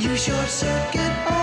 You short circuit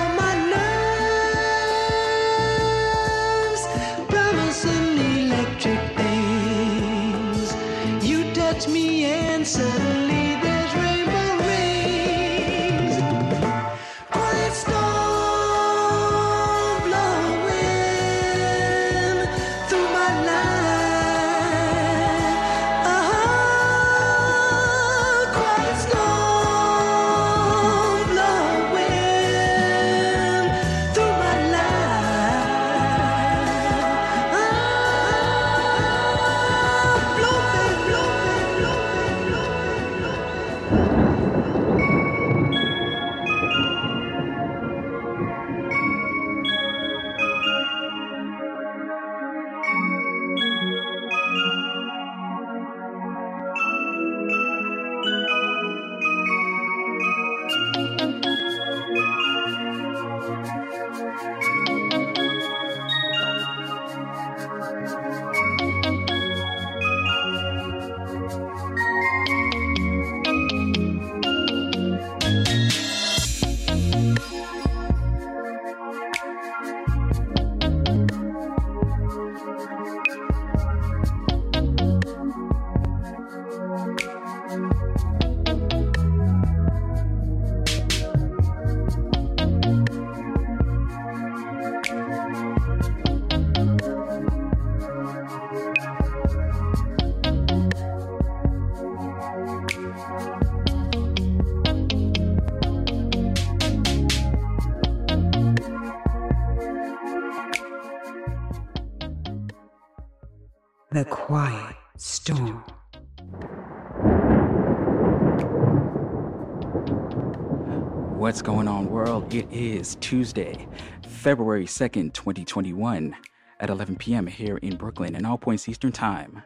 It is Tuesday, February 2nd, 2021, at 11 p.m. here in Brooklyn and all points Eastern Time.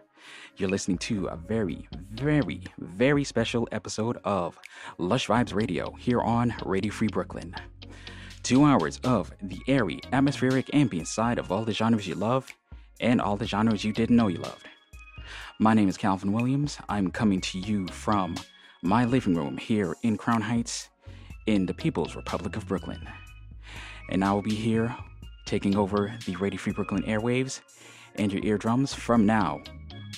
You're listening to a very, very, very special episode of Lush Vibes Radio here on Radio Free Brooklyn. Two hours of the airy, atmospheric ambient side of all the genres you love and all the genres you didn't know you loved. My name is Calvin Williams. I'm coming to you from my living room here in Crown Heights in the People's Republic of Brooklyn. And I will be here taking over the Radio Free Brooklyn airwaves and your eardrums from now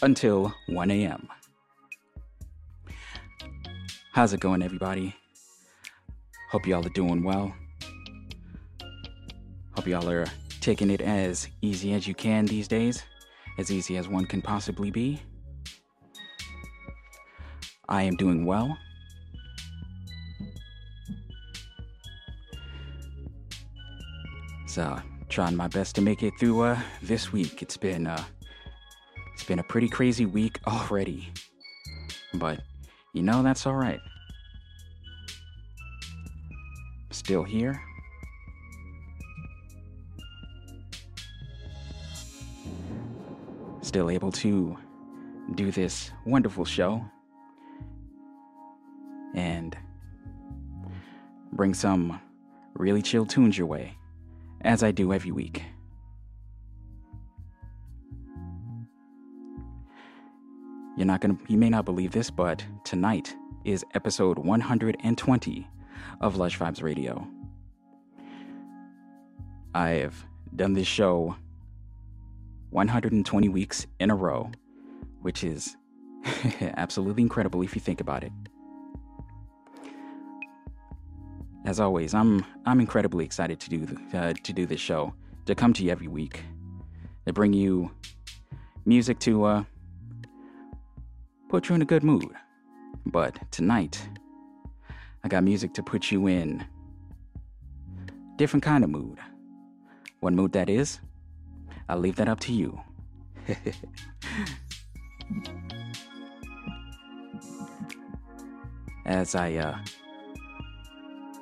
until 1 a.m. How's it going, everybody? Hope y'all are doing well. Hope y'all are taking it as easy as you can these days, as easy as one can possibly be. I am doing well. So, trying my best to make it through uh, this week. It's been uh, it's been a pretty crazy week already, but you know that's all right. Still here. Still able to do this wonderful show and bring some really chill tunes your way, as I do every week. You're not gonna, you may not believe this, but tonight is episode 120 of Lush Vibes Radio. I've done this show 120 weeks in a row, which is absolutely incredible if you think about it. As always, I'm I'm incredibly excited to do uh, to do this show, to come to you every week, to bring you music to uh, put you in a good mood. But tonight, I got music to put you in different kind of mood. What mood that is, I'll leave that up to you. As I uh,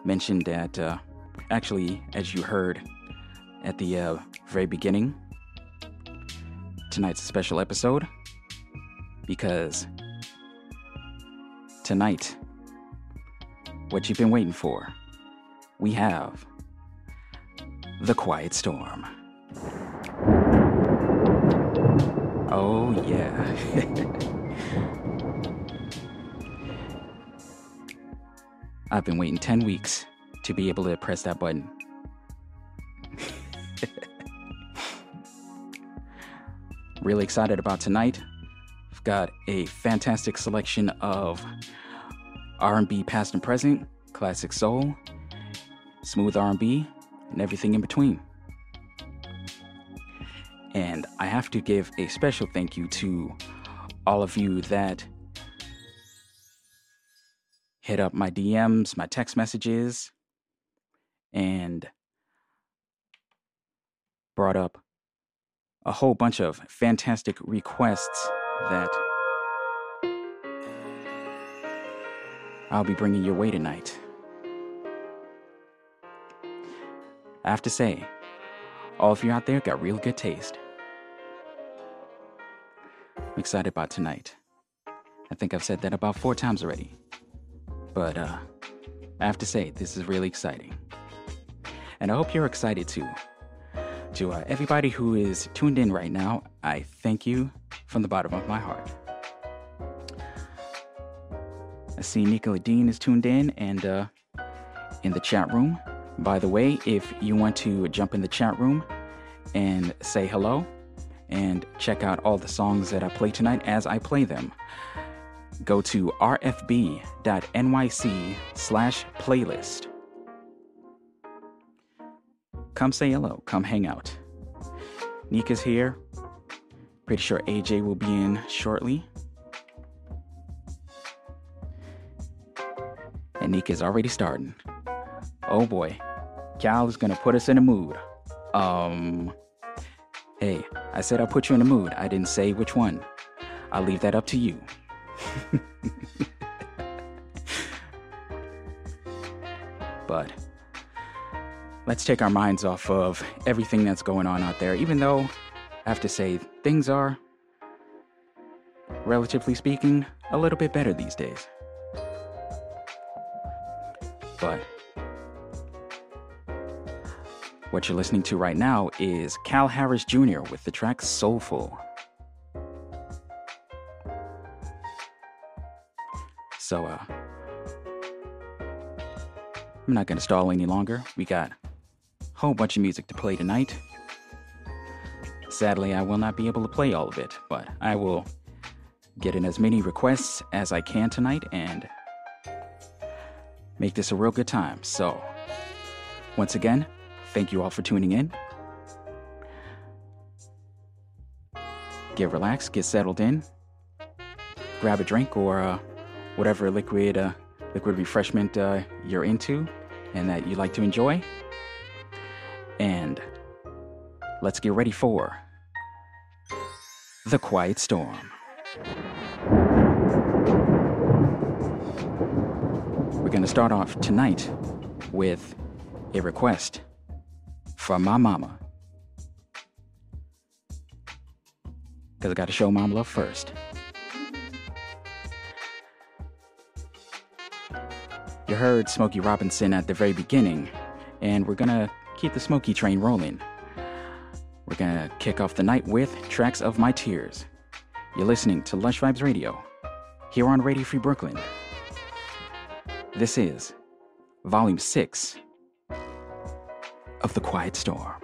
mentioned that, uh, actually, as you heard at the uh, very beginning, tonight's special episode because tonight, what you've been waiting for, we have The Quiet Storm. Oh, yeah. I've been waiting 10 weeks to be able to press that button. really excited about tonight. We've got a fantastic selection of R&B past and present, classic soul, smooth R&B, and everything in between. And I have to give a special thank you to all of you that hit up my DMs, my text messages, and brought up a whole bunch of fantastic requests that I'll be bringing your way tonight. I have to say, all of you out there got real good taste. I'm excited about tonight. I think I've said that about four times already. But uh, I have to say, this is really exciting. And I hope you're excited too. To uh, everybody who is tuned in right now, I thank you from the bottom of my heart. I see Nicola Dean is tuned in and uh, in the chat room. By the way, if you want to jump in the chat room and say hello and check out all the songs that I play tonight as I play them, go to rfb.nyc slash playlist. Come say hello, come hang out. Nika's here. Pretty sure AJ will be in shortly. And Nika's already starting. Oh boy. Cal is gonna put us in a mood. Um Hey, I said I'll put you in a mood. I didn't say which one. I'll leave that up to you. but let's take our minds off of everything that's going on out there, even though I have to say things are, relatively speaking, a little bit better these days. But what you're listening to right now is Cal Harris Jr. with the track Soulful. So, uh, I'm not gonna stall any longer. We got a whole bunch of music to play tonight. Sadly, I will not be able to play all of it, but I will get in as many requests as I can tonight and make this a real good time. So, once again, thank you all for tuning in. Get relaxed, get settled in, grab a drink or uh, whatever liquid uh, liquid refreshment uh, you're into and that you like to enjoy. And let's get ready for the Quiet Storm. We're going to start off tonight with a request from my mama. Because I got to show mom love first. You heard Smokey Robinson at the very beginning, and we're gonna keep the Smokey train rolling. We're gonna kick off the night with Tracks of My Tears. You're listening to Lush Vibes Radio, here on Radio Free Brooklyn. This is Volume 6 of The Quiet Storm.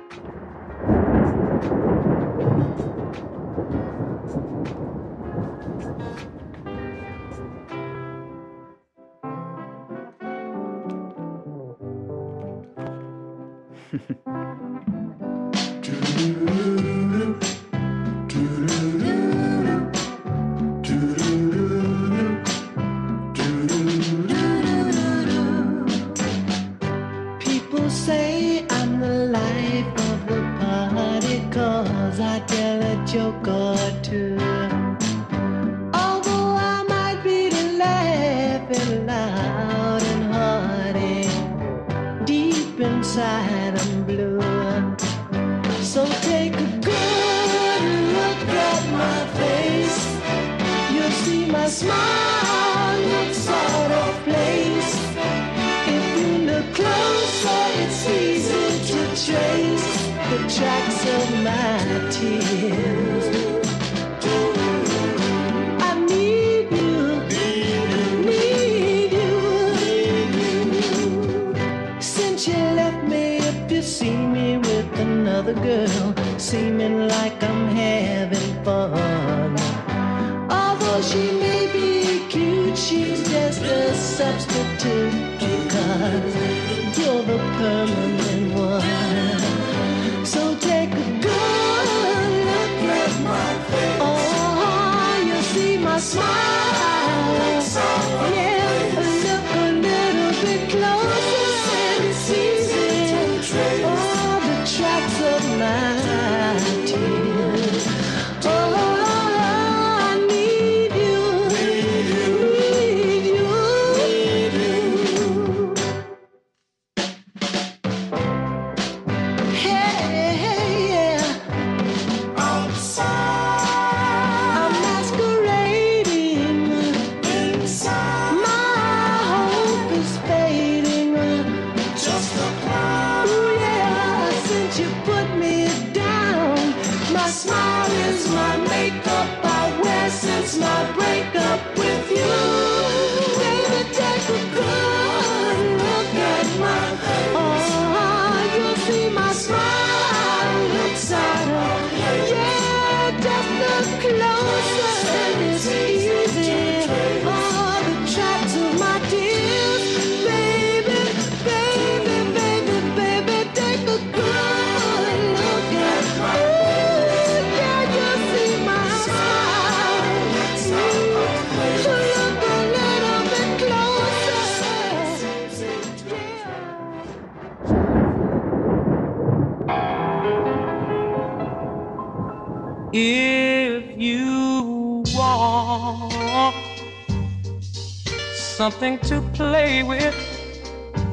Something to play with,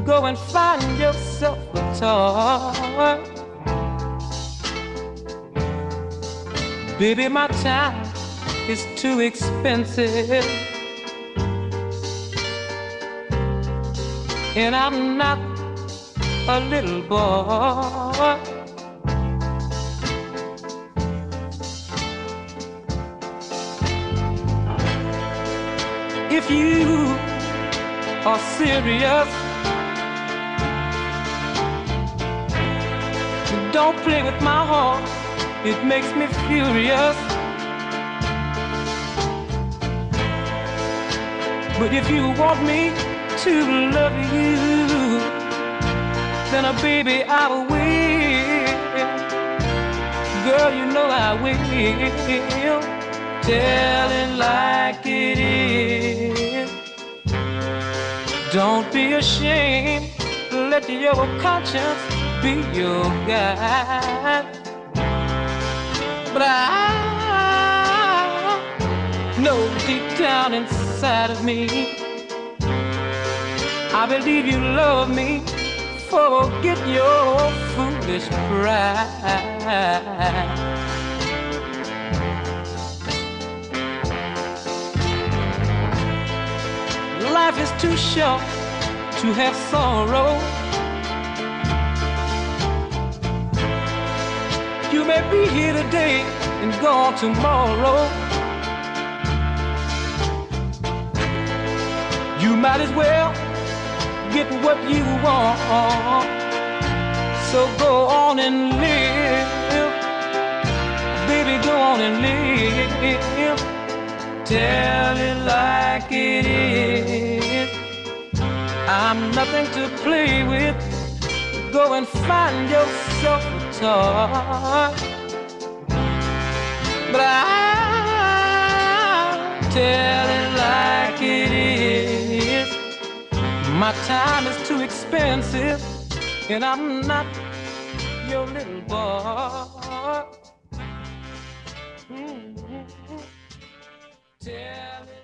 go and find yourself a toy. Baby, my time is too expensive. And I'm not a little boy. If you are serious, don't play with my heart. It makes me furious. But if you want me to love you, then, uh, baby, I will. Girl, you know I will. Tell it like it is. Don't be ashamed. Let your conscience be your guide. But I know deep down inside of me, I believe you love me. Forget your foolish pride. Life is too short to have sorrow. You may be here today and gone tomorrow. You might as well get what you want. So go on and live. Baby, go on and live. Tell it like it is. I'm nothing to play with. Go and find yourself a toy. But I tell it like it is. My time is too expensive, and I'm not your little boy. Tell it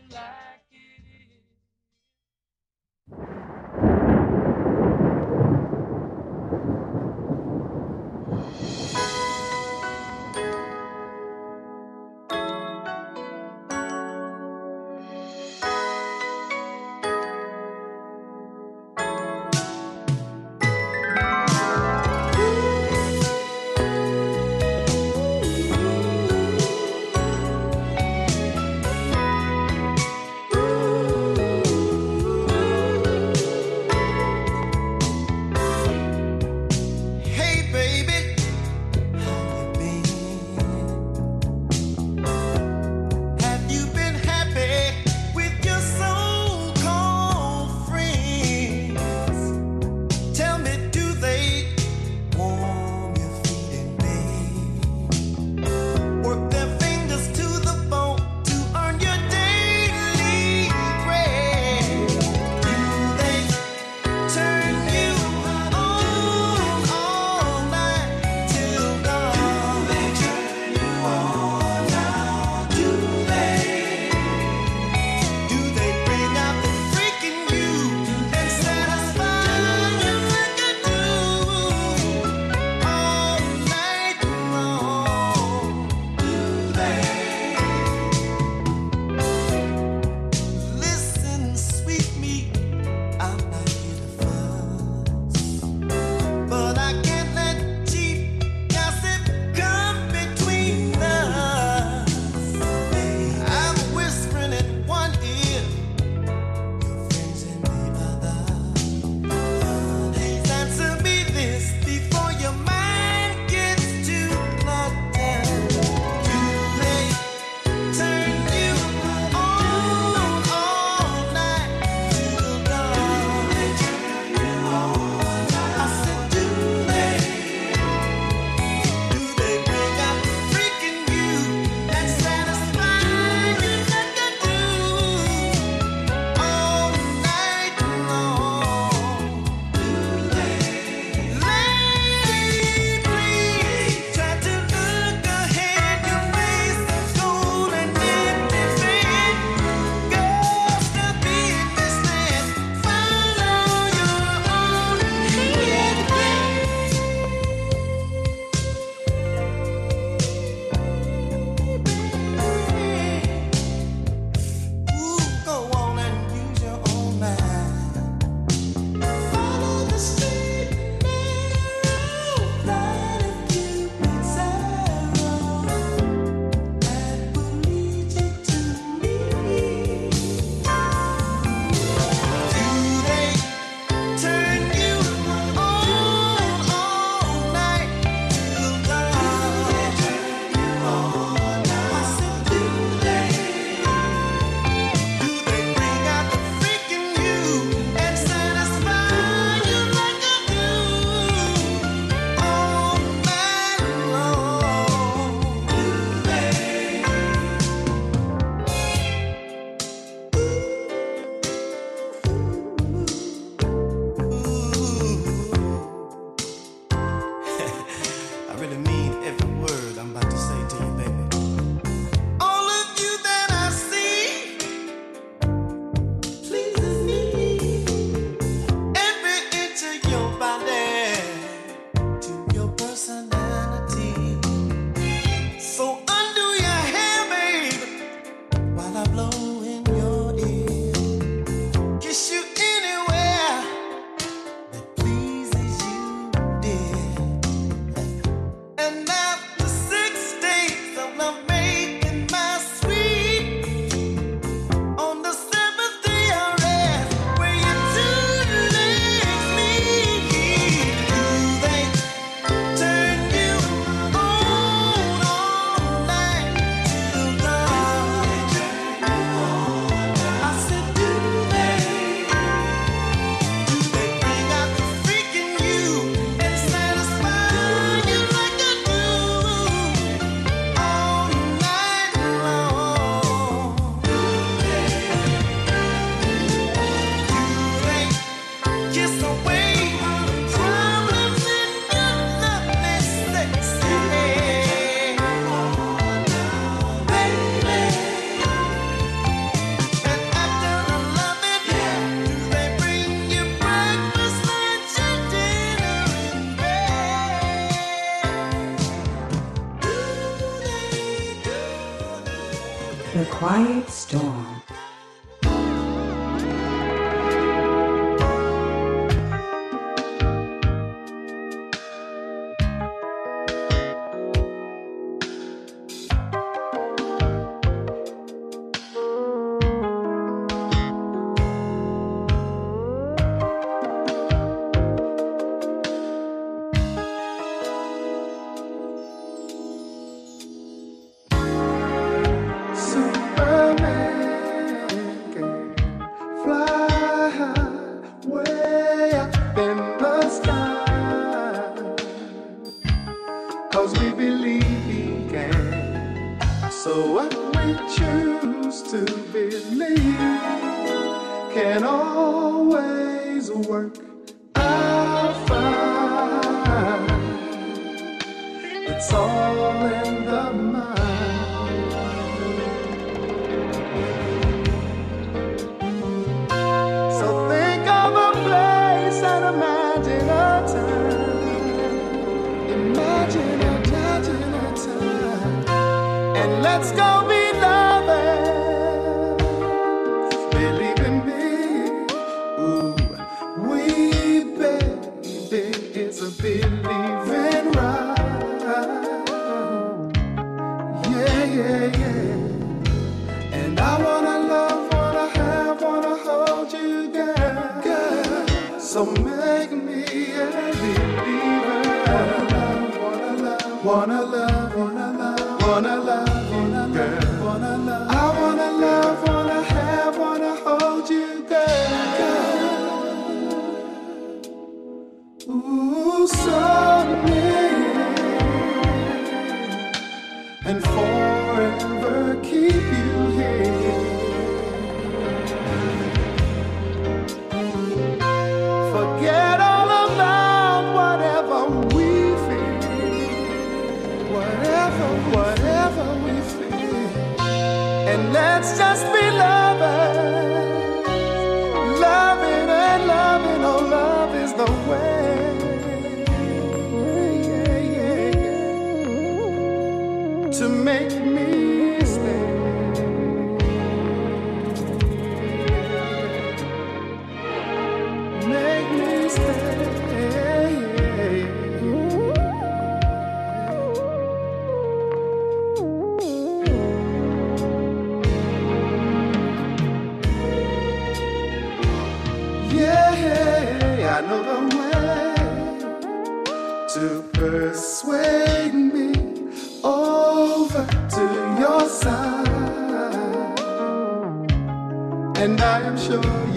And I am sure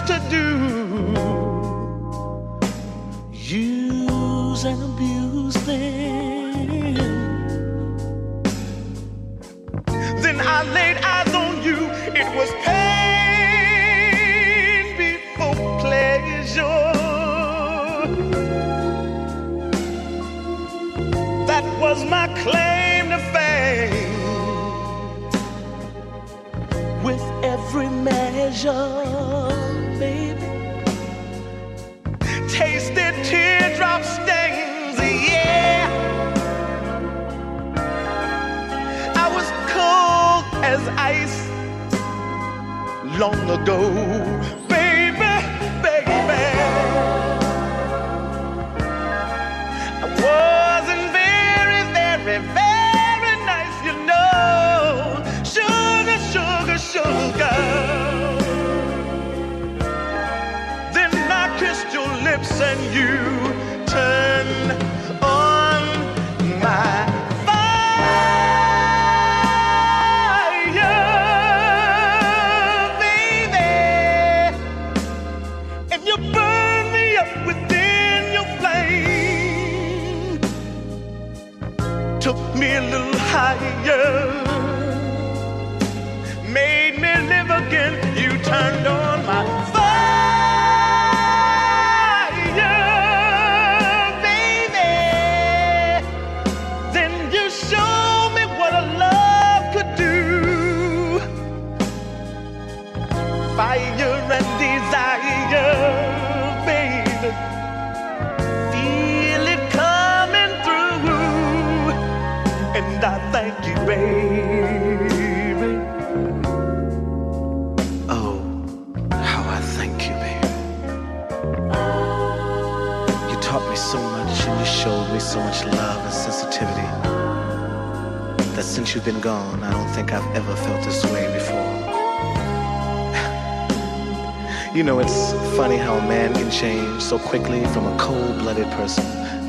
to do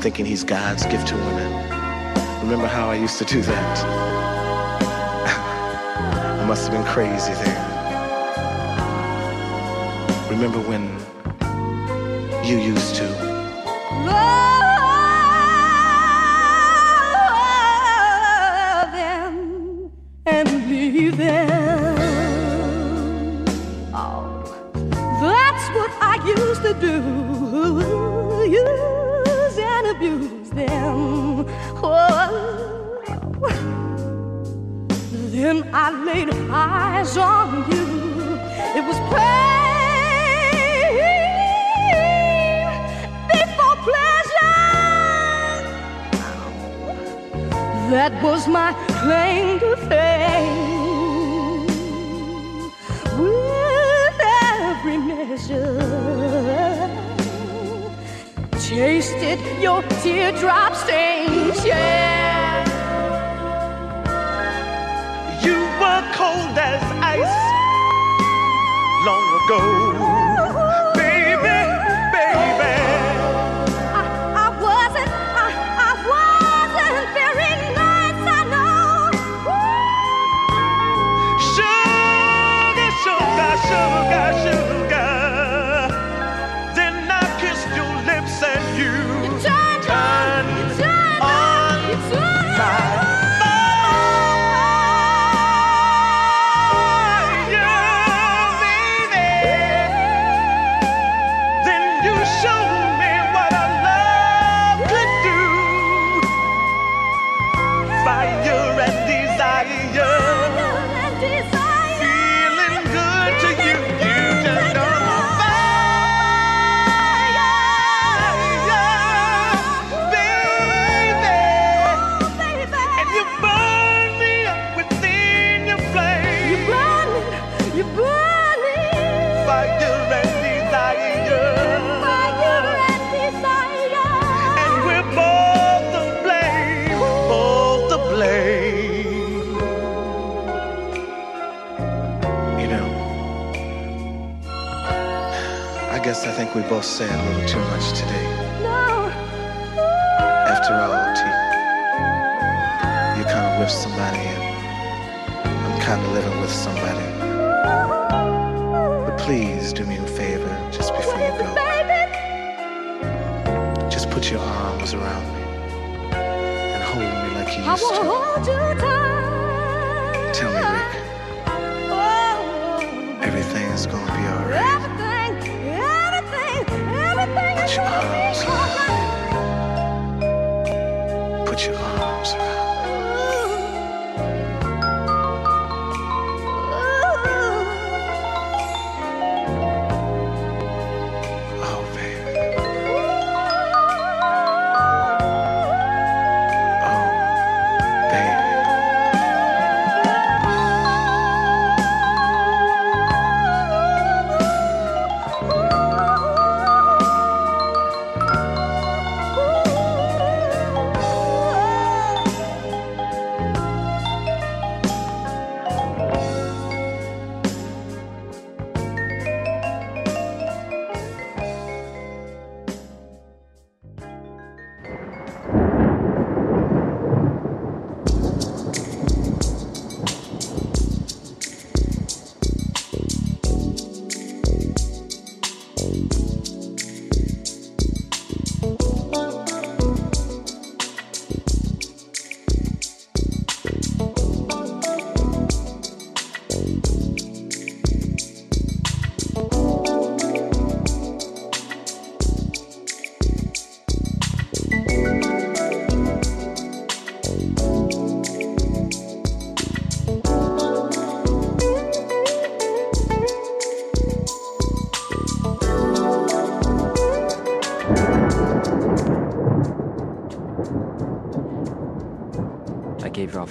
thinking he's God's gift to women. Remember how I used to do that? I must have been crazy then. Remember when you used to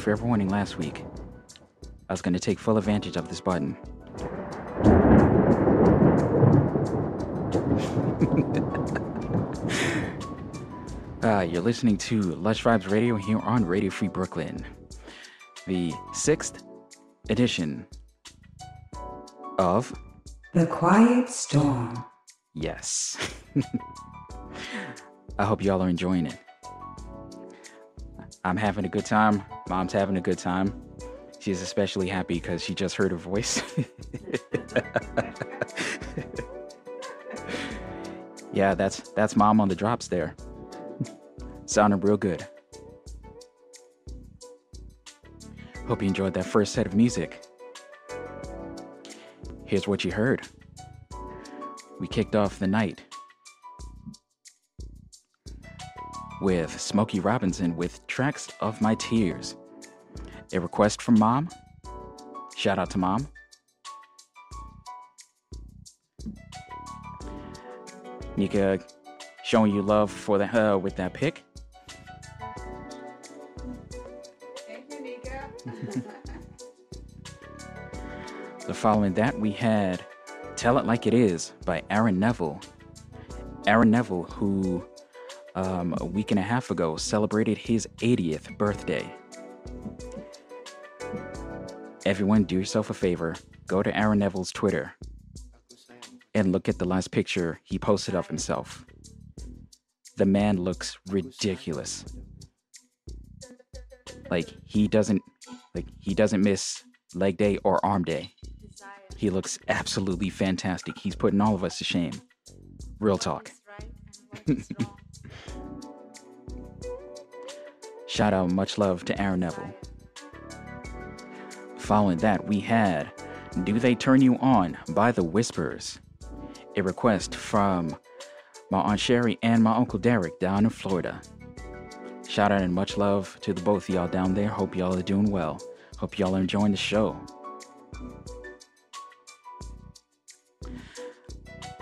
Gave y'all warning last week. I was going to take full advantage of this button. uh, you're listening to Lush Vibes Radio here on Radio Free Brooklyn, the sixth edition of The Quiet Storm. Yes. I hope y'all are enjoying it. I'm having a good time. Mom's having a good time. She's especially happy because she just heard her voice. yeah, that's that's mom on the drops there. Sounding real good. Hope you enjoyed that first set of music. Here's what you heard. We kicked off the night with Smokey Robinson with Tracks of My Tears. A request from mom. Shout out to mom. Nika showing you love for the uh, with that pick. Thank you Nika. the following that we had Tell It Like It Is by Aaron Neville. Aaron Neville, who um, a week and a half ago celebrated his 80th birthday. Everyone, do yourself a favor. Go to Aaron Neville's Twitter and look at the last picture he posted of himself. The man looks ridiculous. Like he doesn't like he doesn't miss leg day or arm day. He looks absolutely fantastic. He's putting all of us to shame. Real talk. Shout out, much love to Aaron Neville. Following that, we had Do They Turn You On by The Whispers, a request from my Aunt Sherry and my Uncle Derek down in Florida. Shout out and much love to the both of y'all down there. Hope y'all are doing well. Hope y'all are enjoying the show.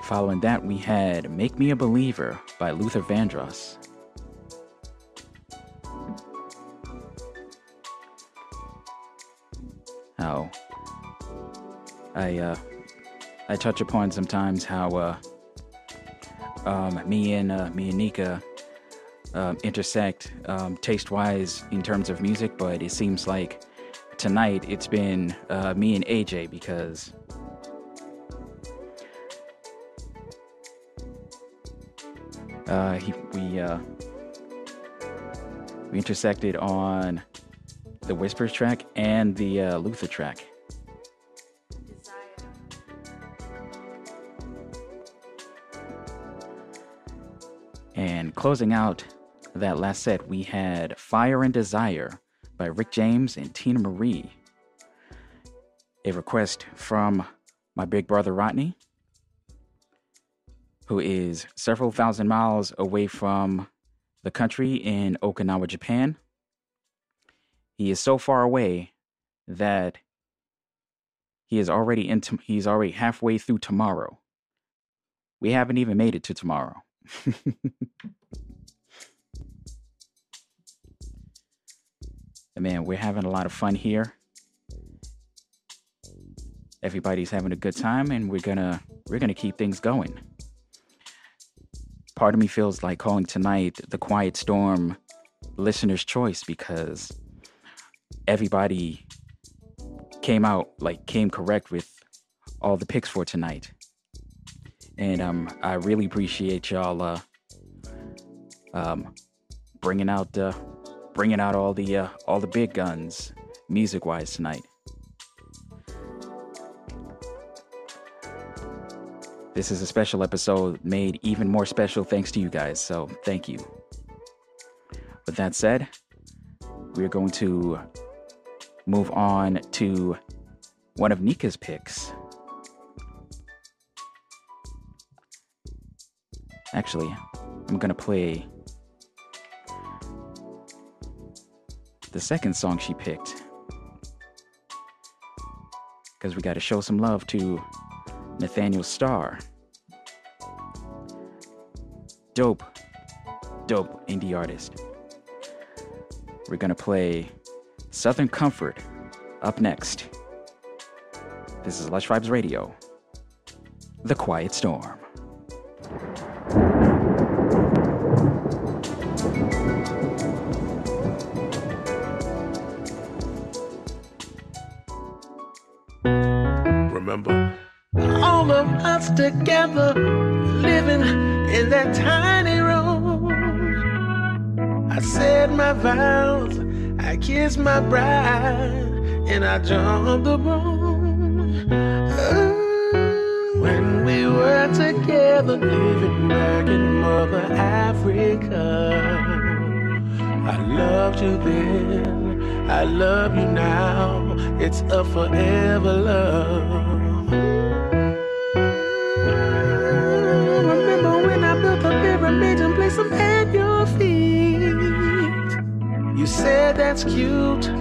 Following that, we had Make Me a Believer by Luther Vandross. Oh. I uh I touch upon sometimes how uh, um, me and uh, me and Nika um, intersect um, taste wise in terms of music, but it seems like tonight it's been uh, me and AJ because uh, he, we uh, we intersected on the Whispers track and the uh, Luther track. And closing out that last set, we had Fire and Desire by Rick James and Teena Marie. A request from my big brother Rodney, who is several thousand miles away from the country in Okinawa, Japan. He is so far away that he is already he's already halfway through tomorrow. We haven't even made it to tomorrow. man, we're having a lot of fun here. Everybody's having a good time and we're gonna we're gonna keep things going. Part of me feels like calling tonight the Quiet Storm listener's choice because everybody came out like came correct with all the picks for tonight. And um I really appreciate y'all uh um bringing out uh bringing out all the uh, all the big guns music wise tonight. This is a special episode made even more special thanks to you guys, so thank you. With that said, we're going to move on to one of Nika's picks. Actually, I'm to play the second song she picked. Because we got to show some love to Nathaniel Star. Dope, dope indie artist. We're to play Southern Comfort up next. This is Lush Vibes Radio, The Quiet Storm. remember all of us together living in that tiny room. I said my vows, I kissed my bride, and I jumped the broom. Ooh, when we were together living back in Mother Africa, I loved you then, I love you now. It's a forever love. That's cute,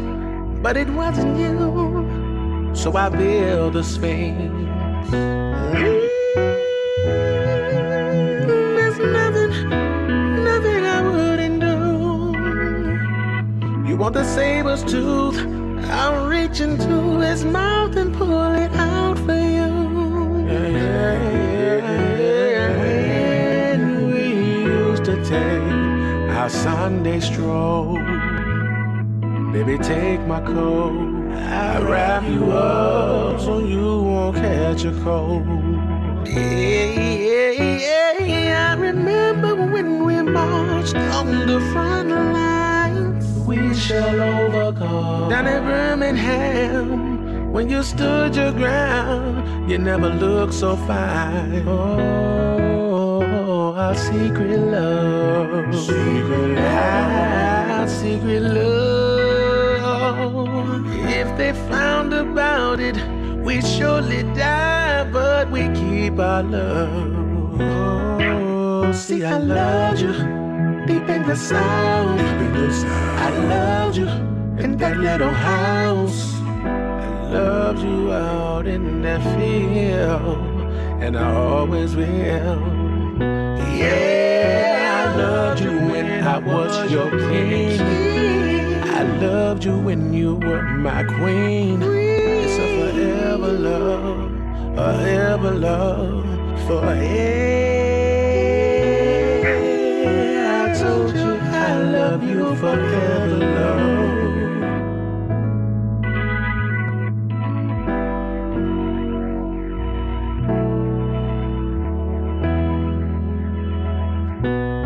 but it wasn't you. So I built a sphinx. Mm, there's nothing, nothing I wouldn't do. You want the saber's tooth? I'll reach into his mouth and pull it out for you. When we used to take our Sunday stroll, baby, take my coat. I wrap you up so you won't catch a cold. Yeah, yeah, yeah. I remember when we marched on the front lines. We shall overcome. Down in Birmingham, when you stood your ground, you never looked so fine. Oh, our secret love. Secret love. Our secret love. They found about it, we surely die, but we keep our love. Oh, see, I love you deep in the sound. I loved you in that little house. I loved you out in that field, and I always will. Yeah, I loved you when I was your king. I loved you when you were my queen. It's a forever love, forever love, forever. I told you I love you forever love. Oh,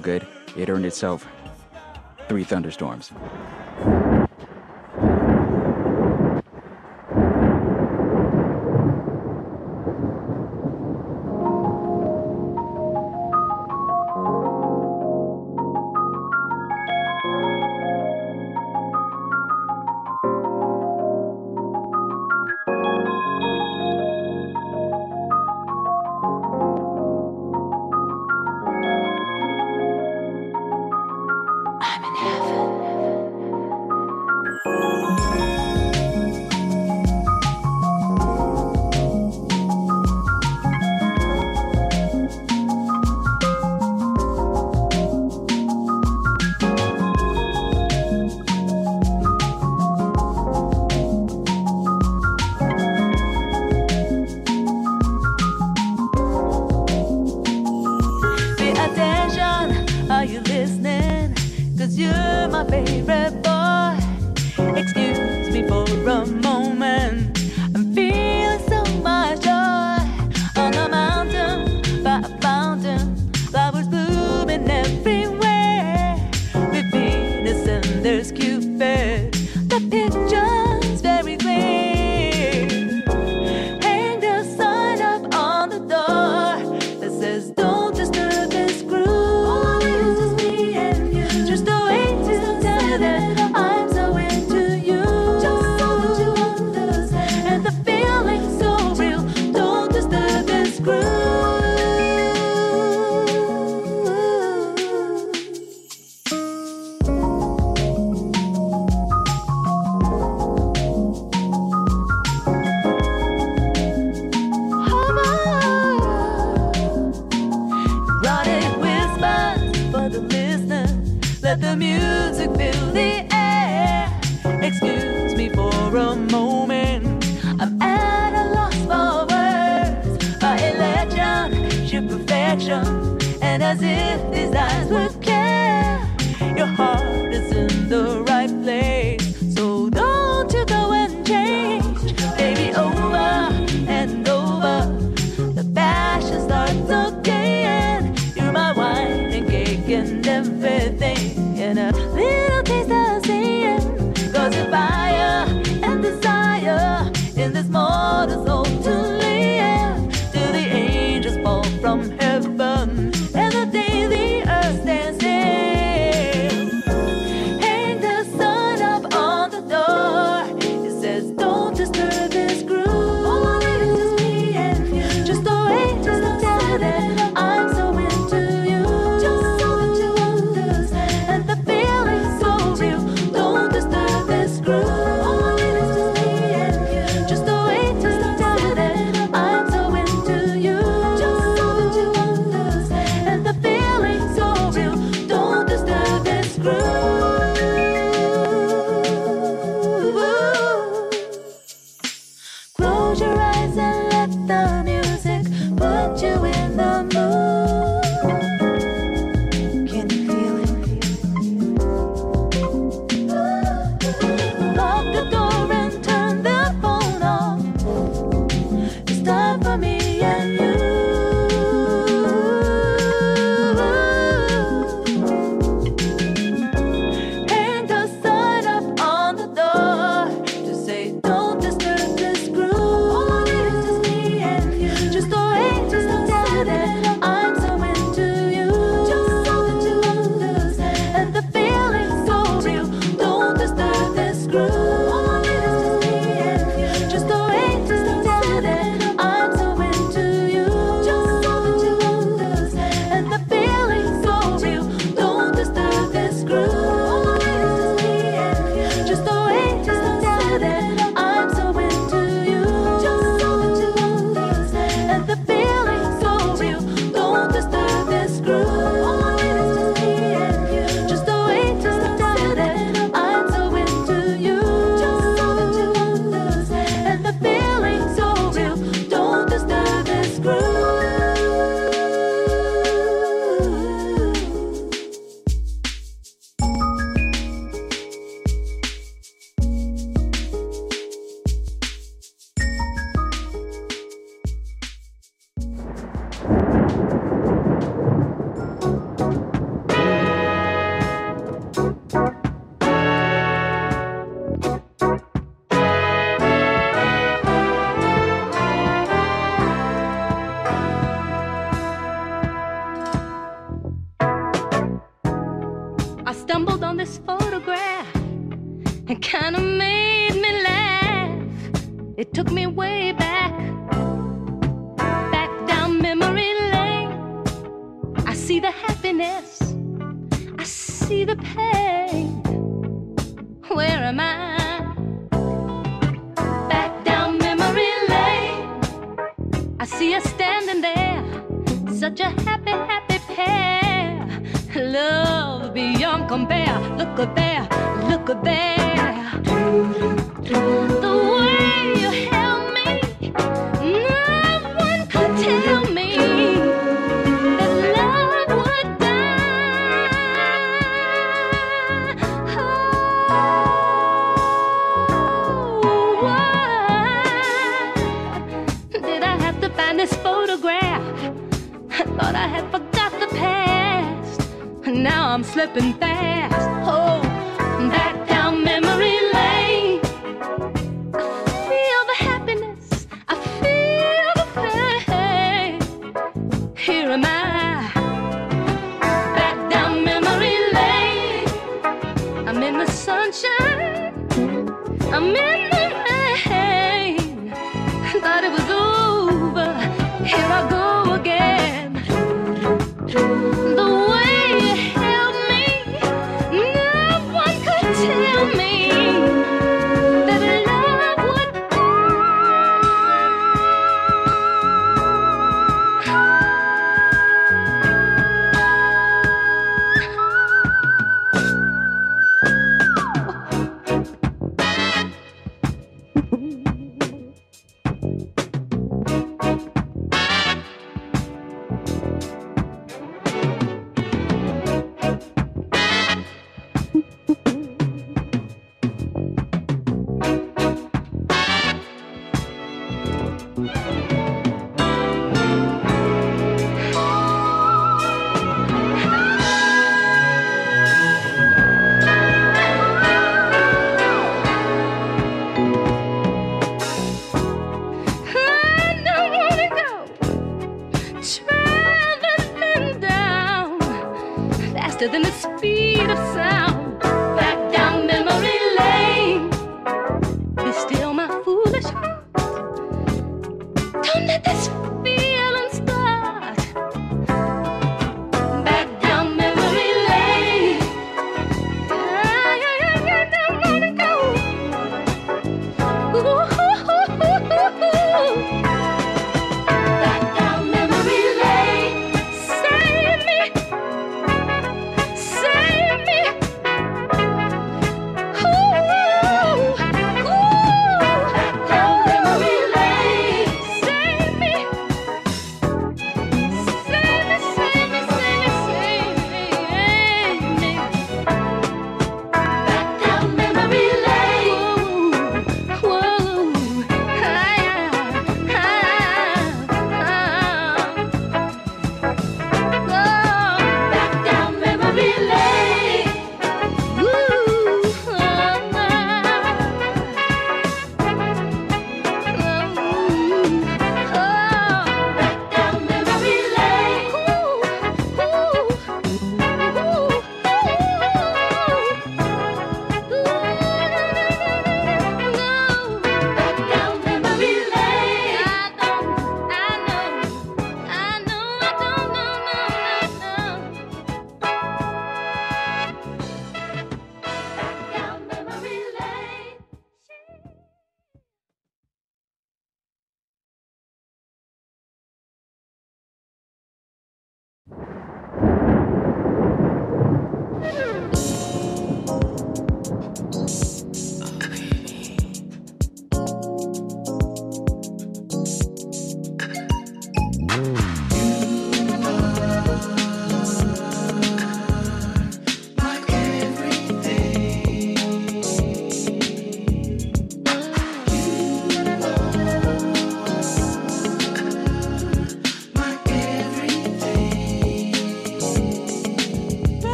good, it earned itself three thunderstorms. You're my favorite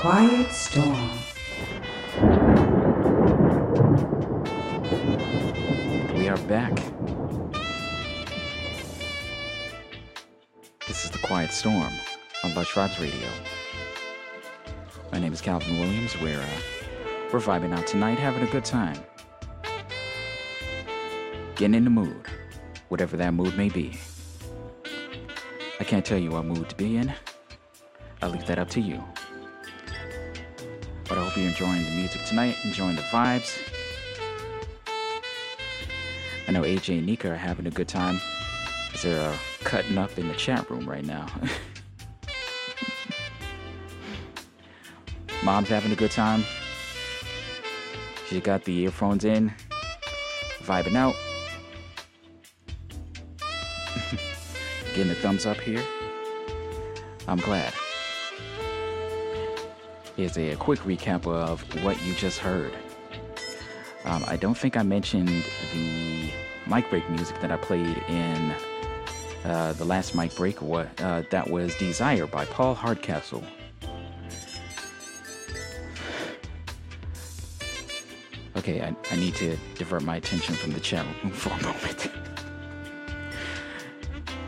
Quiet Storm. We are back. This is The Quiet Storm on Lush Vibes Radio. My name is Calvin Williams. We're, uh, we're vibing out tonight, having a good time. Getting in the mood, whatever that mood may be. I can't tell you what mood to be in. I'll leave that up to you. Hope you're enjoying the music tonight, enjoying the vibes. I know AJ and Nika are having a good time as they're uh, cutting up in the chat room right now. Mom's having a good time. She got the earphones in, vibing out. Getting a thumbs up here. I'm glad. Here's a, quick recap of what you just heard. Um, I don't think I mentioned the mic break music that I played in uh, the last mic break. What uh, that was "Desire" by Paul Hardcastle. Okay, I, I need to divert my attention from the chat for a moment.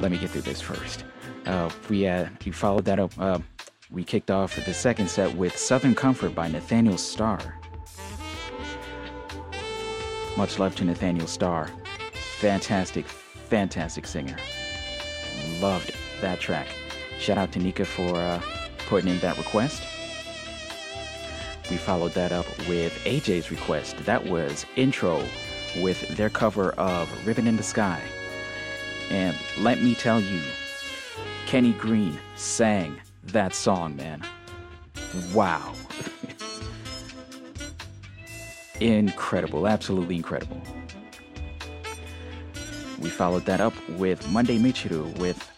Let me get through this first. Uh, we uh, we followed that up. We kicked off the second set with "Southern Comfort" by Nathaniel Star. Much love to Nathaniel Star. Fantastic, fantastic singer. Loved that track. Shout out to Nika for uh, putting in that request. We followed that up with AJ's request. That was Intro with their cover of Ribbon in the Sky. And let me tell you, Kenny Greene sang that song, man. Wow. incredible, absolutely incredible. we followed that up with Monday Michiru with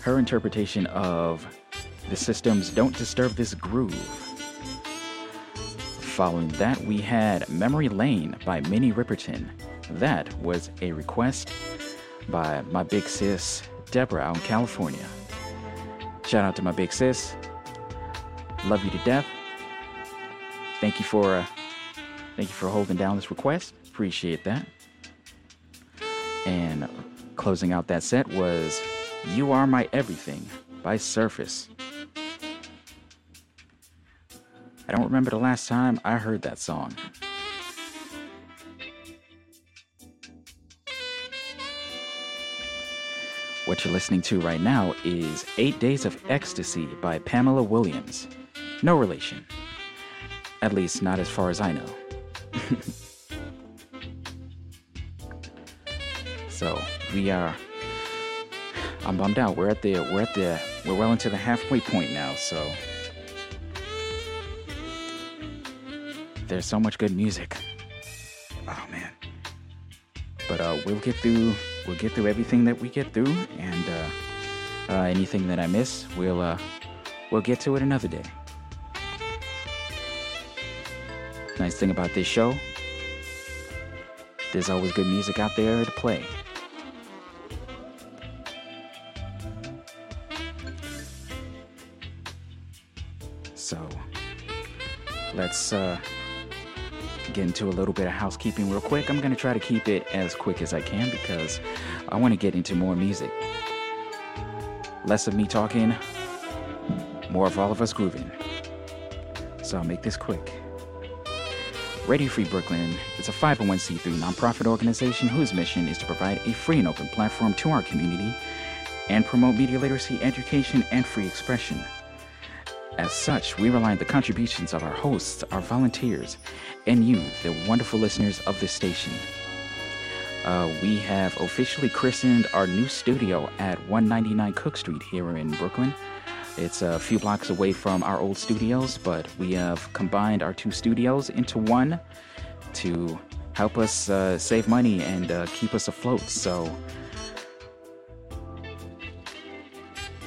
her interpretation of the system's Don't Disturb This Groove. Following that, we had Memory Lane by Minnie Riperton. That was a request by my big sis, Deborah, out in California. Shout out to my big sis. Love you to death. Thank you for uh, thank you for holding down this request. Appreciate that. And closing out that set was You Are My Everything by Surface. I don't remember the last time I heard that song. What you're listening to right now is Eight Days of Ecstasy by Pamela Williams. No relation. At least, not as far as I know. so, we are. I'm bummed out. We're at the. We're at the. We're well into the halfway point now, so. There's so much good music. Oh, man. But uh, we'll get through we'll get through everything that we get through, and uh, uh, anything that I miss, we'll uh, we'll get to it another day. Nice thing about this show, there's always good music out there to play. So let's uh, get into a little bit of housekeeping real quick. I'm going to try to keep it as quick as I can because I want to get into more music. Less of me talking, more of all of us grooving. So I'll make this quick. Radio Free Brooklyn is a 501c3 nonprofit organization whose mission is to provide a free and open platform to our community and promote media literacy, education, and free expression. As such, we rely on the contributions of our hosts, our volunteers, and you, the wonderful listeners of this station. Uh, we have officially christened our new studio at 199 Cook Street here in Brooklyn. It's a few blocks away from our old studios, but we have combined our two studios into one to help us uh, save money and uh, keep us afloat. So,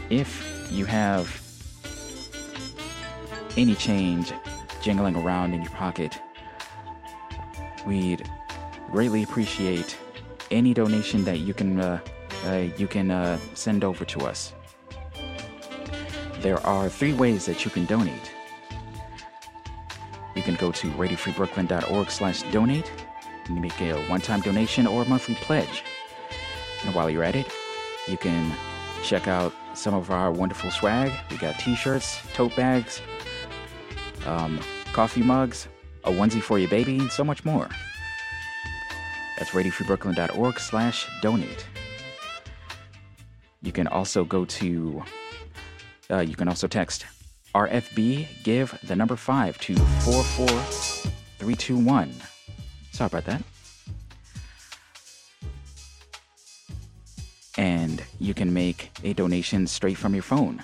if you have any change jingling around in your pocket, we'd greatly appreciate any donation that you can uh, uh, you can uh, send over to us. There are three ways that you can donate. You can go to radiofreebrooklyn.org slash donate and make a one-time donation or a monthly pledge. And while you're at it, you can check out some of our wonderful swag. We got t-shirts, tote bags, um, coffee mugs, a onesie for your baby, and so much more. That's radiofreebrooklyn.org slash donate. You can also go to, uh, you can also text RFB give the number 5 to 44321. Sorry about that. And you can make a donation straight from your phone.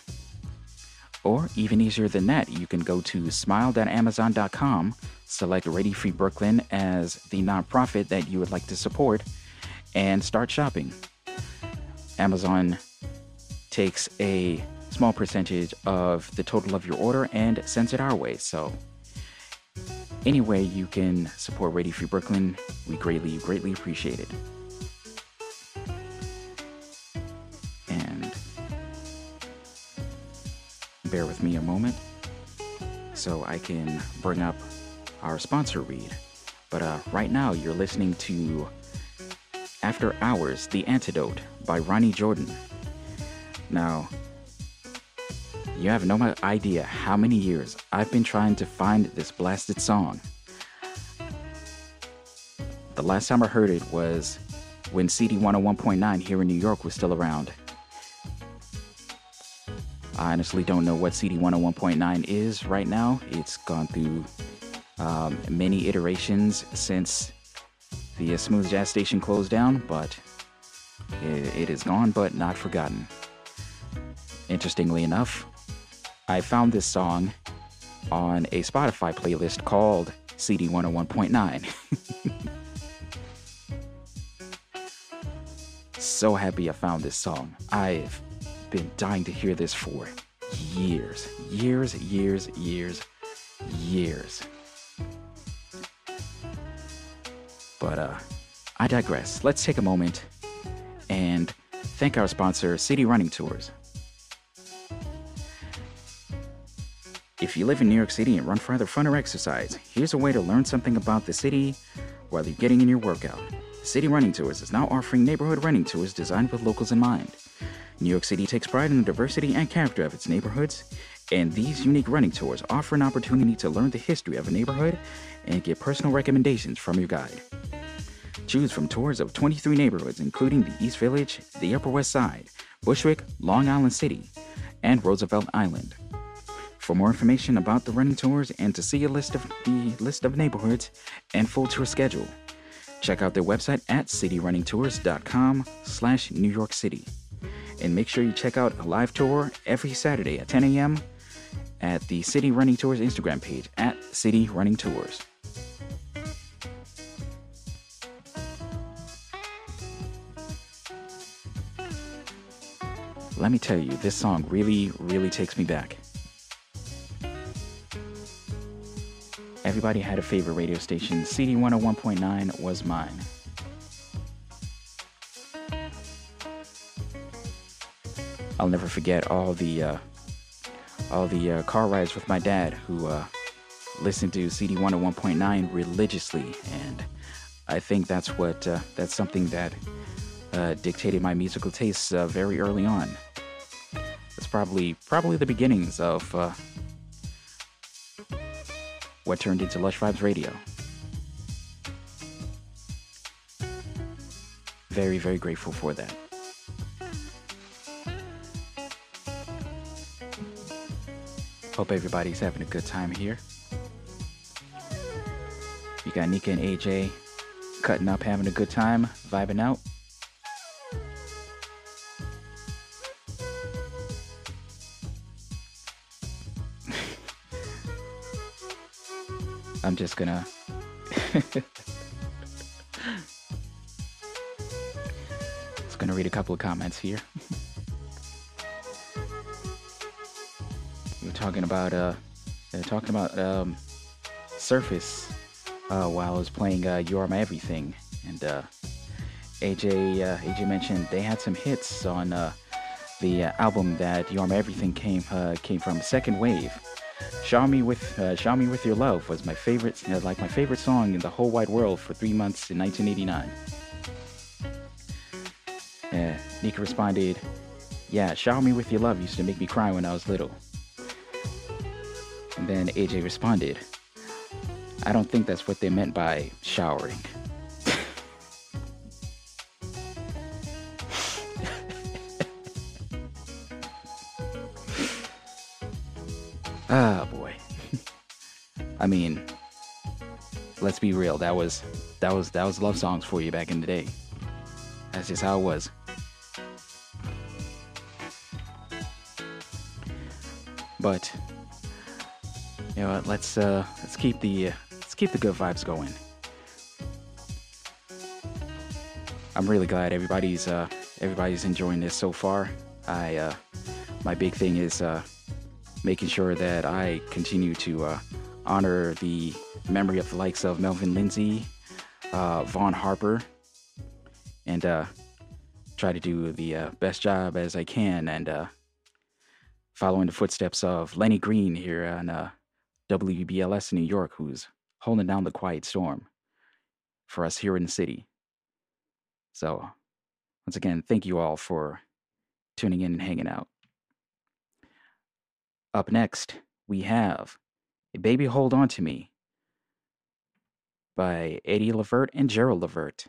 Or even easier than that, you can go to smile.amazon.com, select Radio Free Brooklyn as the nonprofit that you would like to support, and start shopping. Amazon takes a small percentage of the total of your order and sends it our way. So, any way you can support Radio Free Brooklyn, we greatly, greatly appreciate it. Bear with me a moment so I can bring up our sponsor read. But uh, right now, you're listening to After Hours The Antidote by Ronny Jordan. Now, you have no idea how many years I've been trying to find this blasted song. The last time I heard it was when CD 101.9 here in New York was still around. I honestly don't know what CD 101.9 is right now. It's gone through um, many iterations since the uh, Smooth Jazz Station closed down, but it, it is gone but not forgotten. Interestingly enough, I found this song on a Spotify playlist called CD 101.9. So happy I found this song. I've been dying to hear this for years, years, years, years, years. But uh, I digress. Let's take a moment and thank our sponsor, City Running Tours. If you live in New York City and run for either fun or exercise, here's a way to learn something about the city while you're getting in your workout. City Running Tours is now offering neighborhood running tours designed with locals in mind. New York City takes pride in the diversity and character of its neighborhoods, and these unique running tours offer an opportunity to learn the history of a neighborhood and get personal recommendations from your guide. Choose from tours of 23 neighborhoods, including the East Village, the Upper West Side, Bushwick, Long Island City, and Roosevelt Island. For more information about the running tours and to see a list of the list of neighborhoods and full tour schedule, check out their website at cityrunningtours.com slash New York City. And make sure you check out a live tour every Saturday at 10 a.m. at the City Running Tours Instagram page at City Running Tours. Let me tell you, this song really, really takes me back. Everybody had a favorite radio station. CD 101.9 was mine. I'll never forget all the uh, all the uh, car rides with my dad, who uh, listened to CD 101.9 religiously, and I think that's what uh, that's something that uh, dictated my musical tastes uh, very early on. It's probably probably the beginnings of what turned into Lush Vibes Radio. Very, very grateful for that. Hope everybody's having a good time here. You got Nika and AJ cutting up, having a good time, vibing out. I'm just gonna. just gonna read a couple of comments here. talking about uh, uh talking about um, Surface uh, while I was playing uh, "You Are My Everything," and uh, AJ uh, AJ mentioned they had some hits on the album that "You Are My Everything" came came from. Second Wave. Show Me with uh, Show Me with Your Love was my favorite, like my favorite song in the whole wide world for three months in 1989. Uh, Nika responded, "Yeah, Shower Me with Your Love used to make me cry when I was little." And then AJ responded, "I don't think that's what they meant by showering." Ah, boy. I mean, let's be real. That was that was that was love songs for you back in the day. That's just how it was. But you know what? Let's uh, let's keep the uh, let's keep the good vibes going. I'm really glad everybody's uh, everybody's enjoying this so far. I uh, my big thing is uh, making sure that I continue to uh, honor the memory of the likes of Melvin Lindsey, uh, Vaughn Harper, and uh, try to do the uh, best job as I can and uh, following the footsteps of Lenny Green here on uh, WBLS in New York, who's holding down the quiet storm for us here in the city. So, once again, thank you all for tuning in and hanging out. Up next, we have A Baby Hold On to Me by Eddie Levert and Gerald Levert.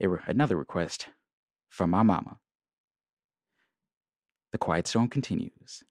Re- another request from my mama. The Quiet Storm continues.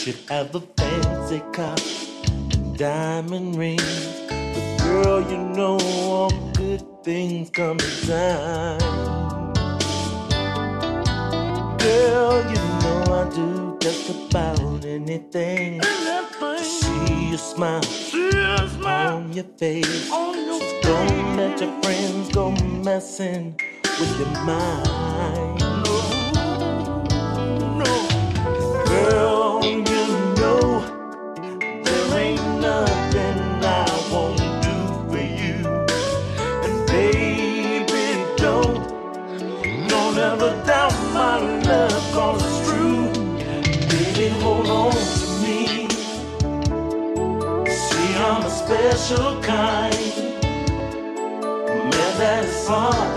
should have a fancy car, diamond rings. But girl, you know all good things come in time. Girl, you know I do just about anything. See your smile, smile on your face. On your face. don't let your friends go messing with your mind. No, no, girl. so kind. May that fall.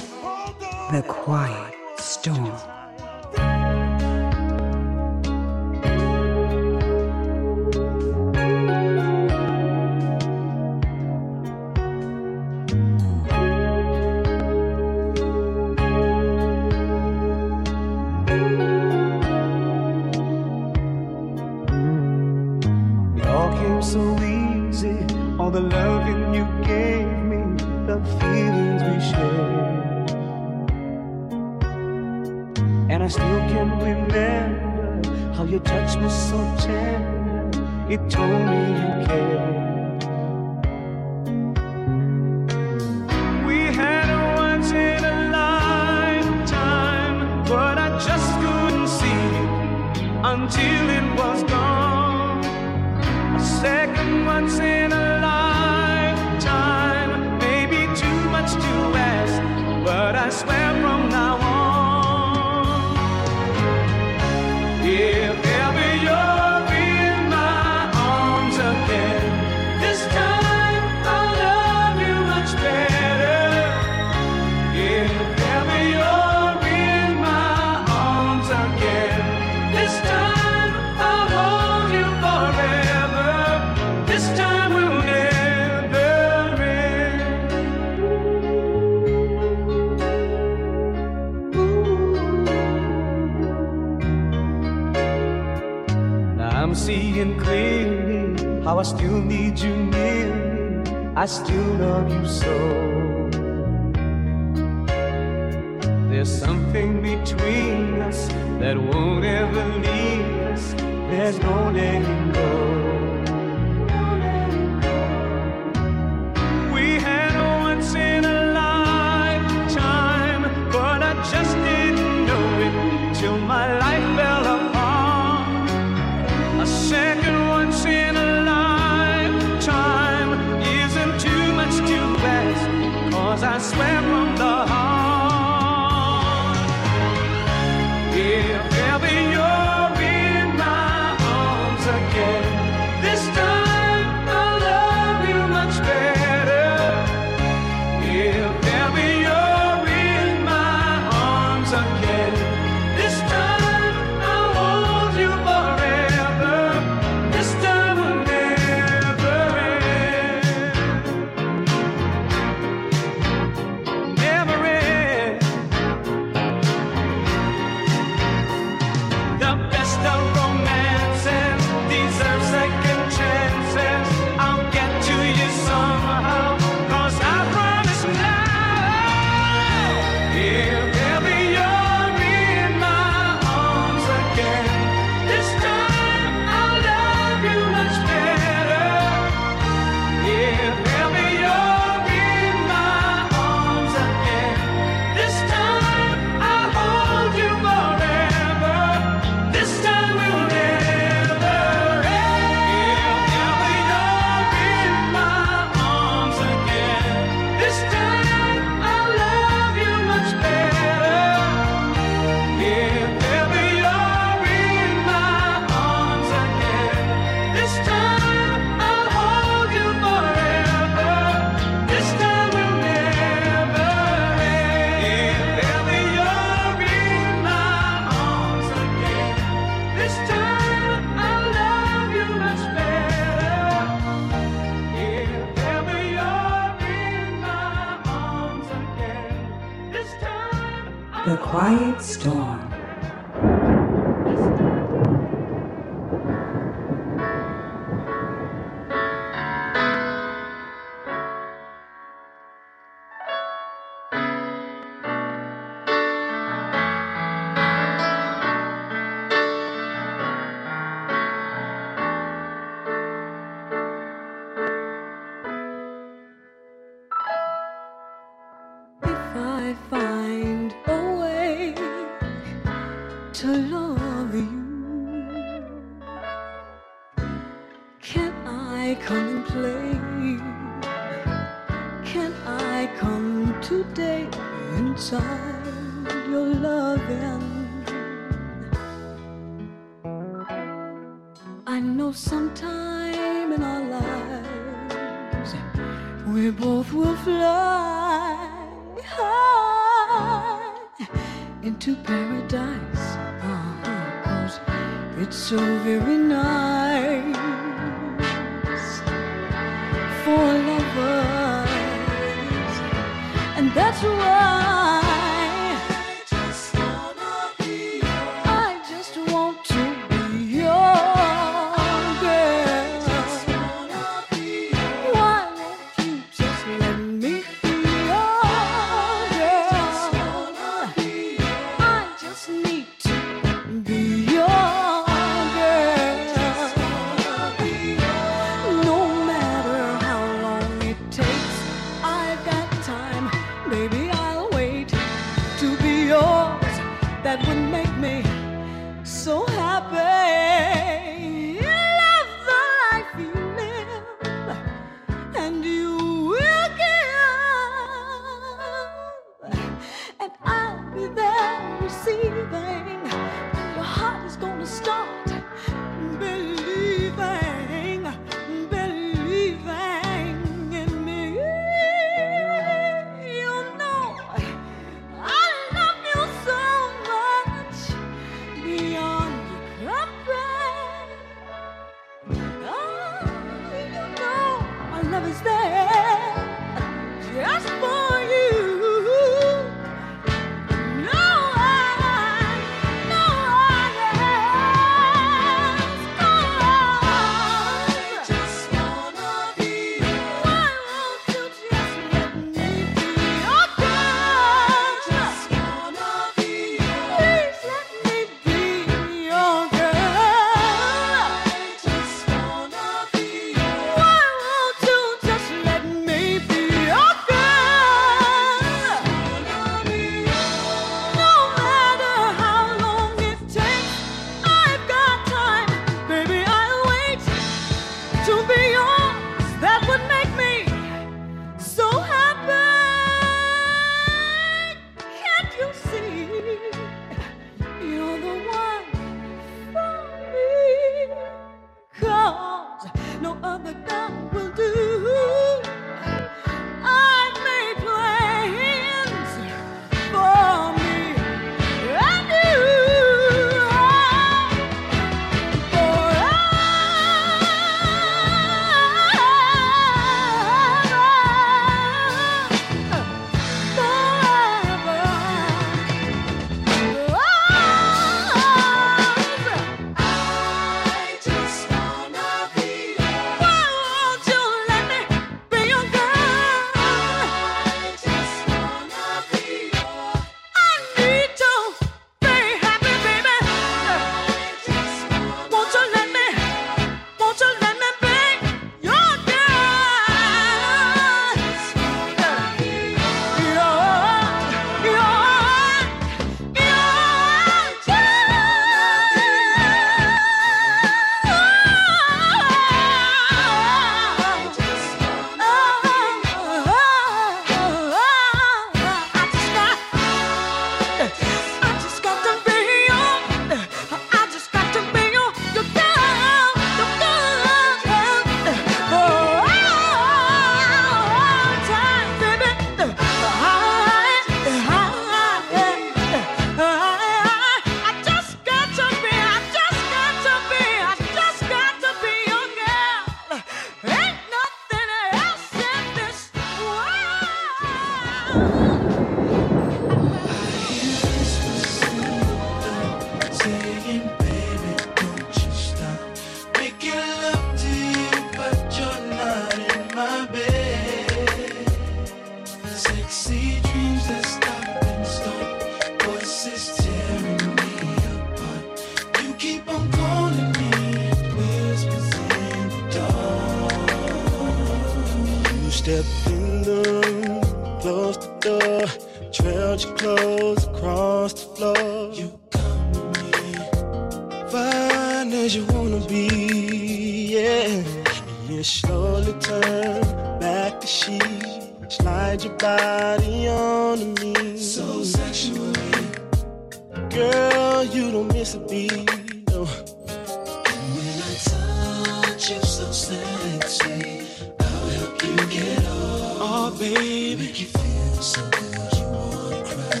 Oh, baby. Make you feel so good, you wanna cry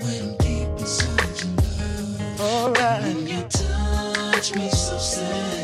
when I'm deep inside your love. Alright. When you touch me so sad.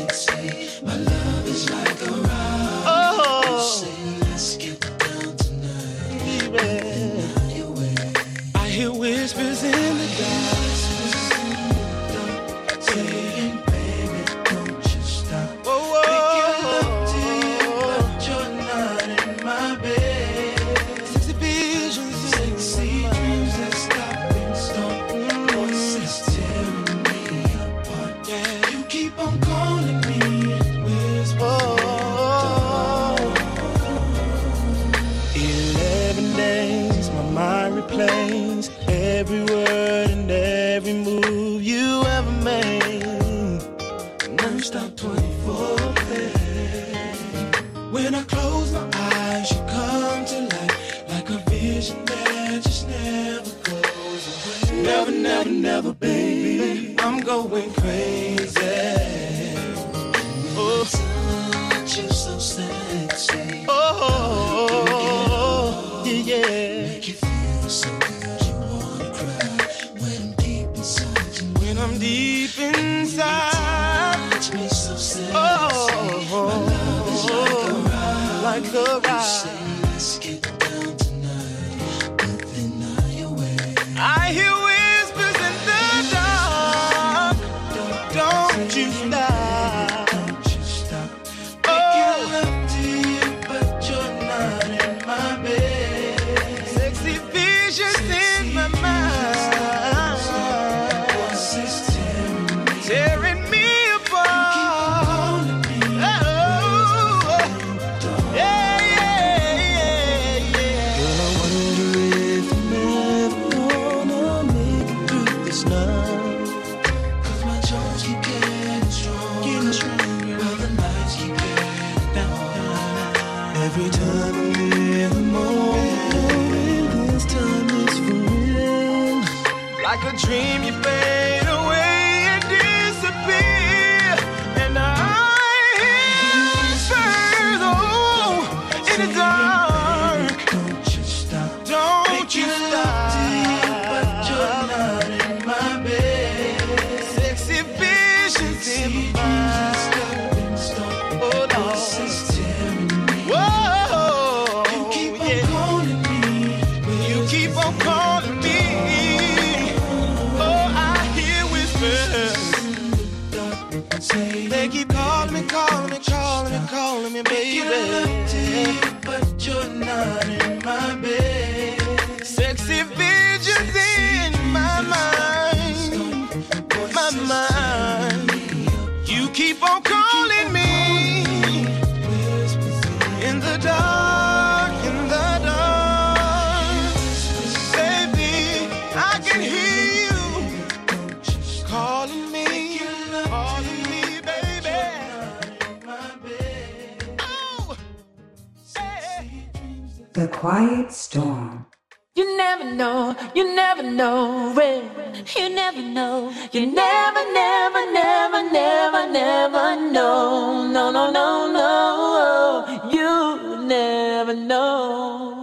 never know.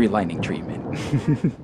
Three lightning treatment.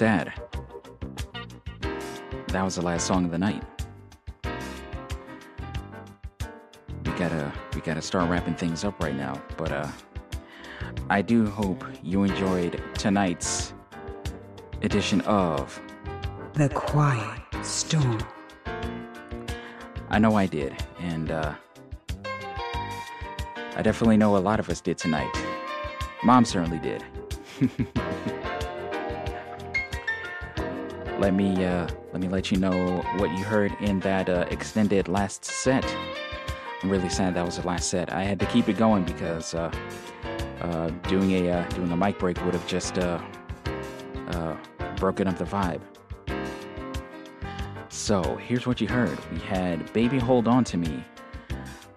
sad. That was the last song of the night. We gotta we gotta start wrapping things up right now, but uh I do hope you enjoyed tonight's edition of The Quiet Storm. I know I did, and uh I definitely know a lot of us did tonight. Mom certainly did. let me uh, let me let you know what you heard in that uh, extended last set. I'm really sad that was the last set. I had to keep it going because uh, uh, doing a uh, doing a mic break would have just uh, uh, broken up the vibe. So here's what you heard. We had "Baby Hold On to Me"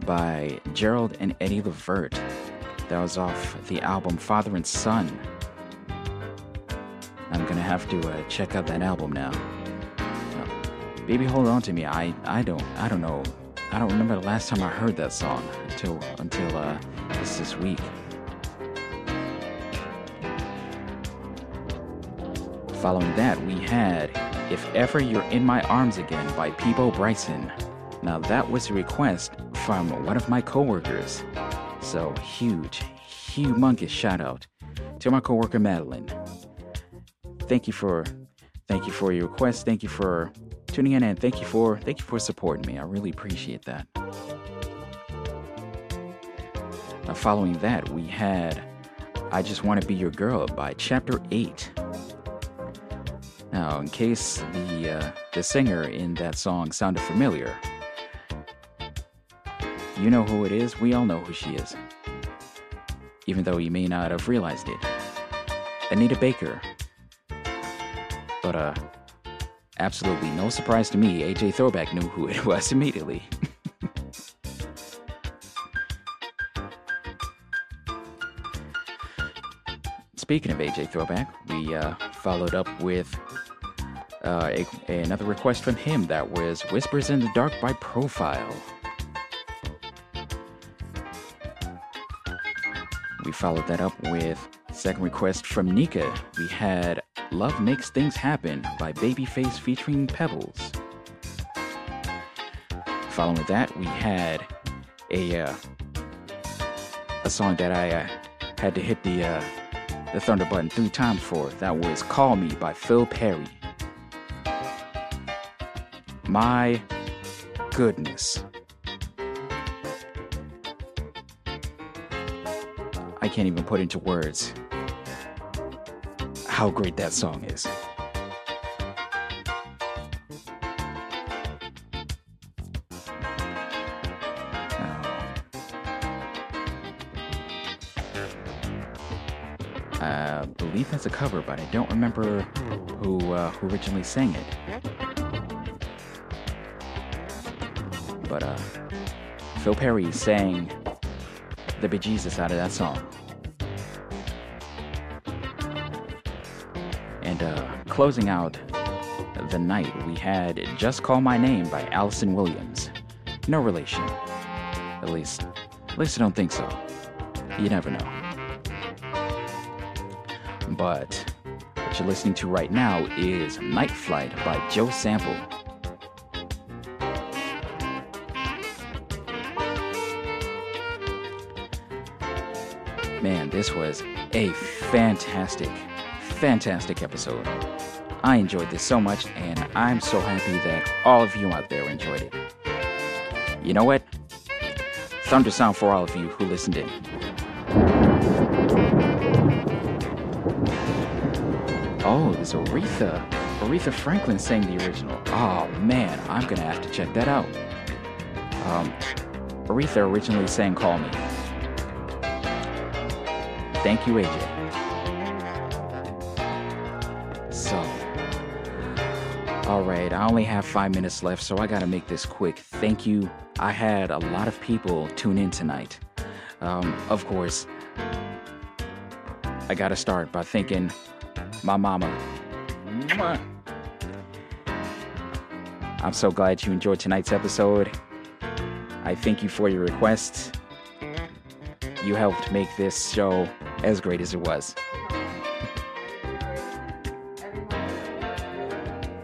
by Gerald and Eddie Levert. That was off the album Father and Son. I'm gonna have to uh, check out that album now. Uh, Baby, hold on to me. I I don't I don't know. I don't remember the last time I heard that song until until uh, this this week. Following that, we had "If Ever You're in My Arms Again" by Peabo Bryson. Now that was a request from one of my coworkers. So huge, humongous shout out to my coworker Madeline. Thank you for thank you for your request. Thank you for tuning in and thank you for thank you for supporting me. I really appreciate that. Now following that, we had I Just Want to Be Your Girl by Chapter 8. Now, in case the uh, the singer in that song sounded familiar, you know who it is. We all know who she is. Even though you may not have realized it. Anita Baker. But, uh, absolutely no surprise to me, AJ Throwback knew who it was immediately. Speaking of AJ Throwback, we uh, followed up with uh, a, another request from him that was Whispers in the Dark by Profyle. We followed that up with second request from Nika. We had Love Makes Things Happen by Babyface featuring Pebbles. Following that, we had a uh, a song that I uh, had to hit the uh, the thunder button three times for. That was "Call Me" by Phil Perry. My goodness. I can't even put into words how great that song is. I believe that's a cover, but I don't remember who uh, who originally sang it. But uh, Phil Perry sang the bejesus out of that song. Closing out the night, we had Just Call My Name by Alyson Williams. No relation. At least, at least I don't think so. You never know. But what you're listening to right now is Night Flight by Joe Sample. Man, this was a fantastic, fantastic episode. I enjoyed this so much, and I'm so happy that all of you out there enjoyed it. You know what? Thunder sound for all of you who listened in. Oh, was Aretha. Aretha Franklin sang the original. Oh man, I'm gonna have to check that out. Um, Aretha originally sang Call Me. Thank you, AJ. I only have five minutes left, so I gotta make this quick. Thank you. I had a lot of people tune in tonight. Um, of course, I gotta start by thanking my mama. I'm so glad you enjoyed tonight's episode. I thank you for your requests. You helped make this show as great as it was.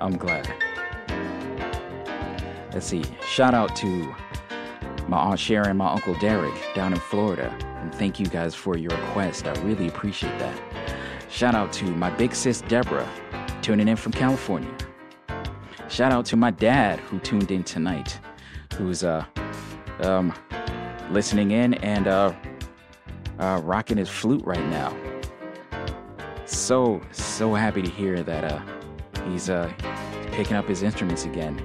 I'm glad. Shout out to my Aunt Sharon and my Uncle Derek down in Florida. And thank you guys for your request. I really appreciate that. Shout out to my big sis Deborah, tuning in from California. Shout out to my dad who tuned in tonight, who's uh um listening in and uh uh rocking his flute right now. So so happy to hear that uh he's uh picking up his instruments again.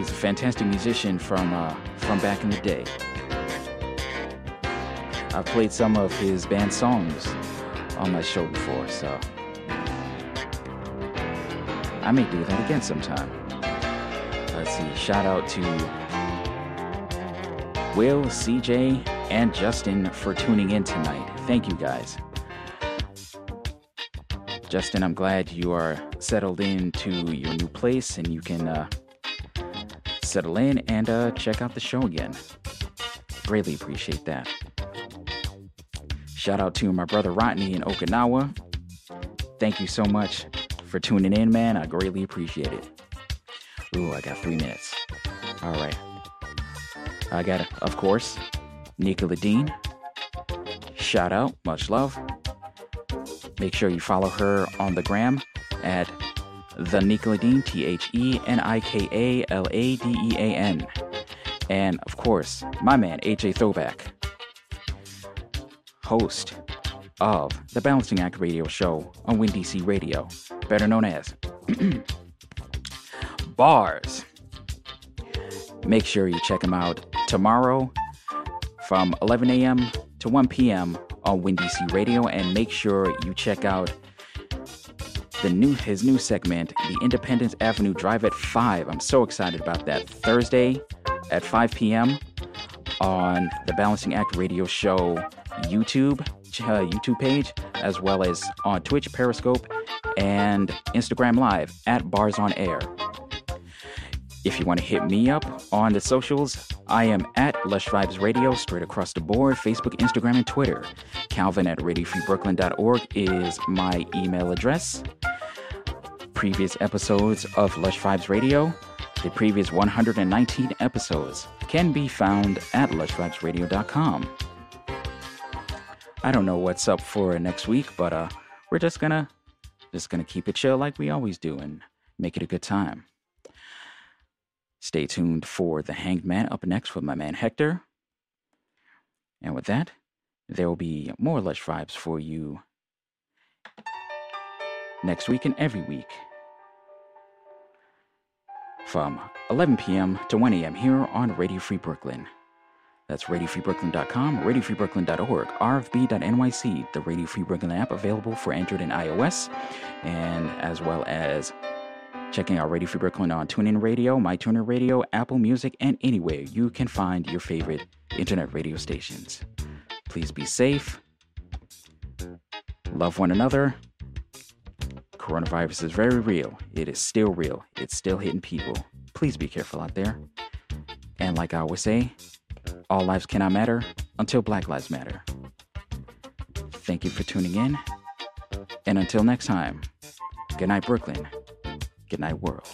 He's a fantastic musician from uh, from back in the day. I've played some of his band songs on my show before, so I may do that again sometime. Let's see. Shout out to Will, CJ, and Justin for tuning in tonight. Thank you guys. Justin, I'm glad you are settled into your new place and you can uh, settle in and uh, check out the show again. Greatly appreciate that. Shout out to my brother Rodney in Okinawa. Thank you so much for tuning in, man. I greatly appreciate it. Ooh, I got three minutes. All right. I got, of course, Nikala Dean. Shout out, much love. Make sure you follow her on the gram at the Nikala Dean, T H E N I K A L A D E A N. And of course, my man, AJ Throwback, host of the Balancing Act radio show on WinDC Radio, better known as Bars. Make sure you check him out tomorrow from 11 a.m. to 1 p.m. on WinDC Radio, and make sure you check out the new his new segment, the Independence Avenue Drive at 5. I'm so excited about that. Thursday at 5 p.m. on the Balancing Act Radio Show YouTube uh, YouTube page, as well as on Twitch, Periscope, and Instagram Live at Bars on Air. If you want to hit me up on the socials, I am at Lush Vibes Radio straight across the board Facebook, Instagram, and Twitter. Calvin at RadioFreeBrooklyn.org is my email address. Previous episodes of Lush Vibes Radio, the previous 119 episodes, can be found at lushvibesradio.com. I don't know what's up for next week, but uh, we're just gonna just gonna keep it chill like we always do and make it a good time. Stay tuned for the Hanged Man up next with my man Hector. And with that, there will be more Lush Vibes for you next week and every week from 11 p.m. to 1 a.m. here on Radio Free Brooklyn. That's RadioFreeBrooklyn.com, RadioFreeBrooklyn.org, RFB.NYC, the Radio Free Brooklyn app available for Android and iOS, and as well as checking out Radio Free Brooklyn on TuneIn Radio, MyTuner Radio, Apple Music, and anywhere you can find your favorite internet radio stations. Please be safe, love one another. Coronavirus is very real. It is still real. It's still hitting people. Please be careful out there. And like I always say, all lives cannot matter until Black Lives Matter. Thank you for tuning in. And until next time, good night, Brooklyn. Good night, world.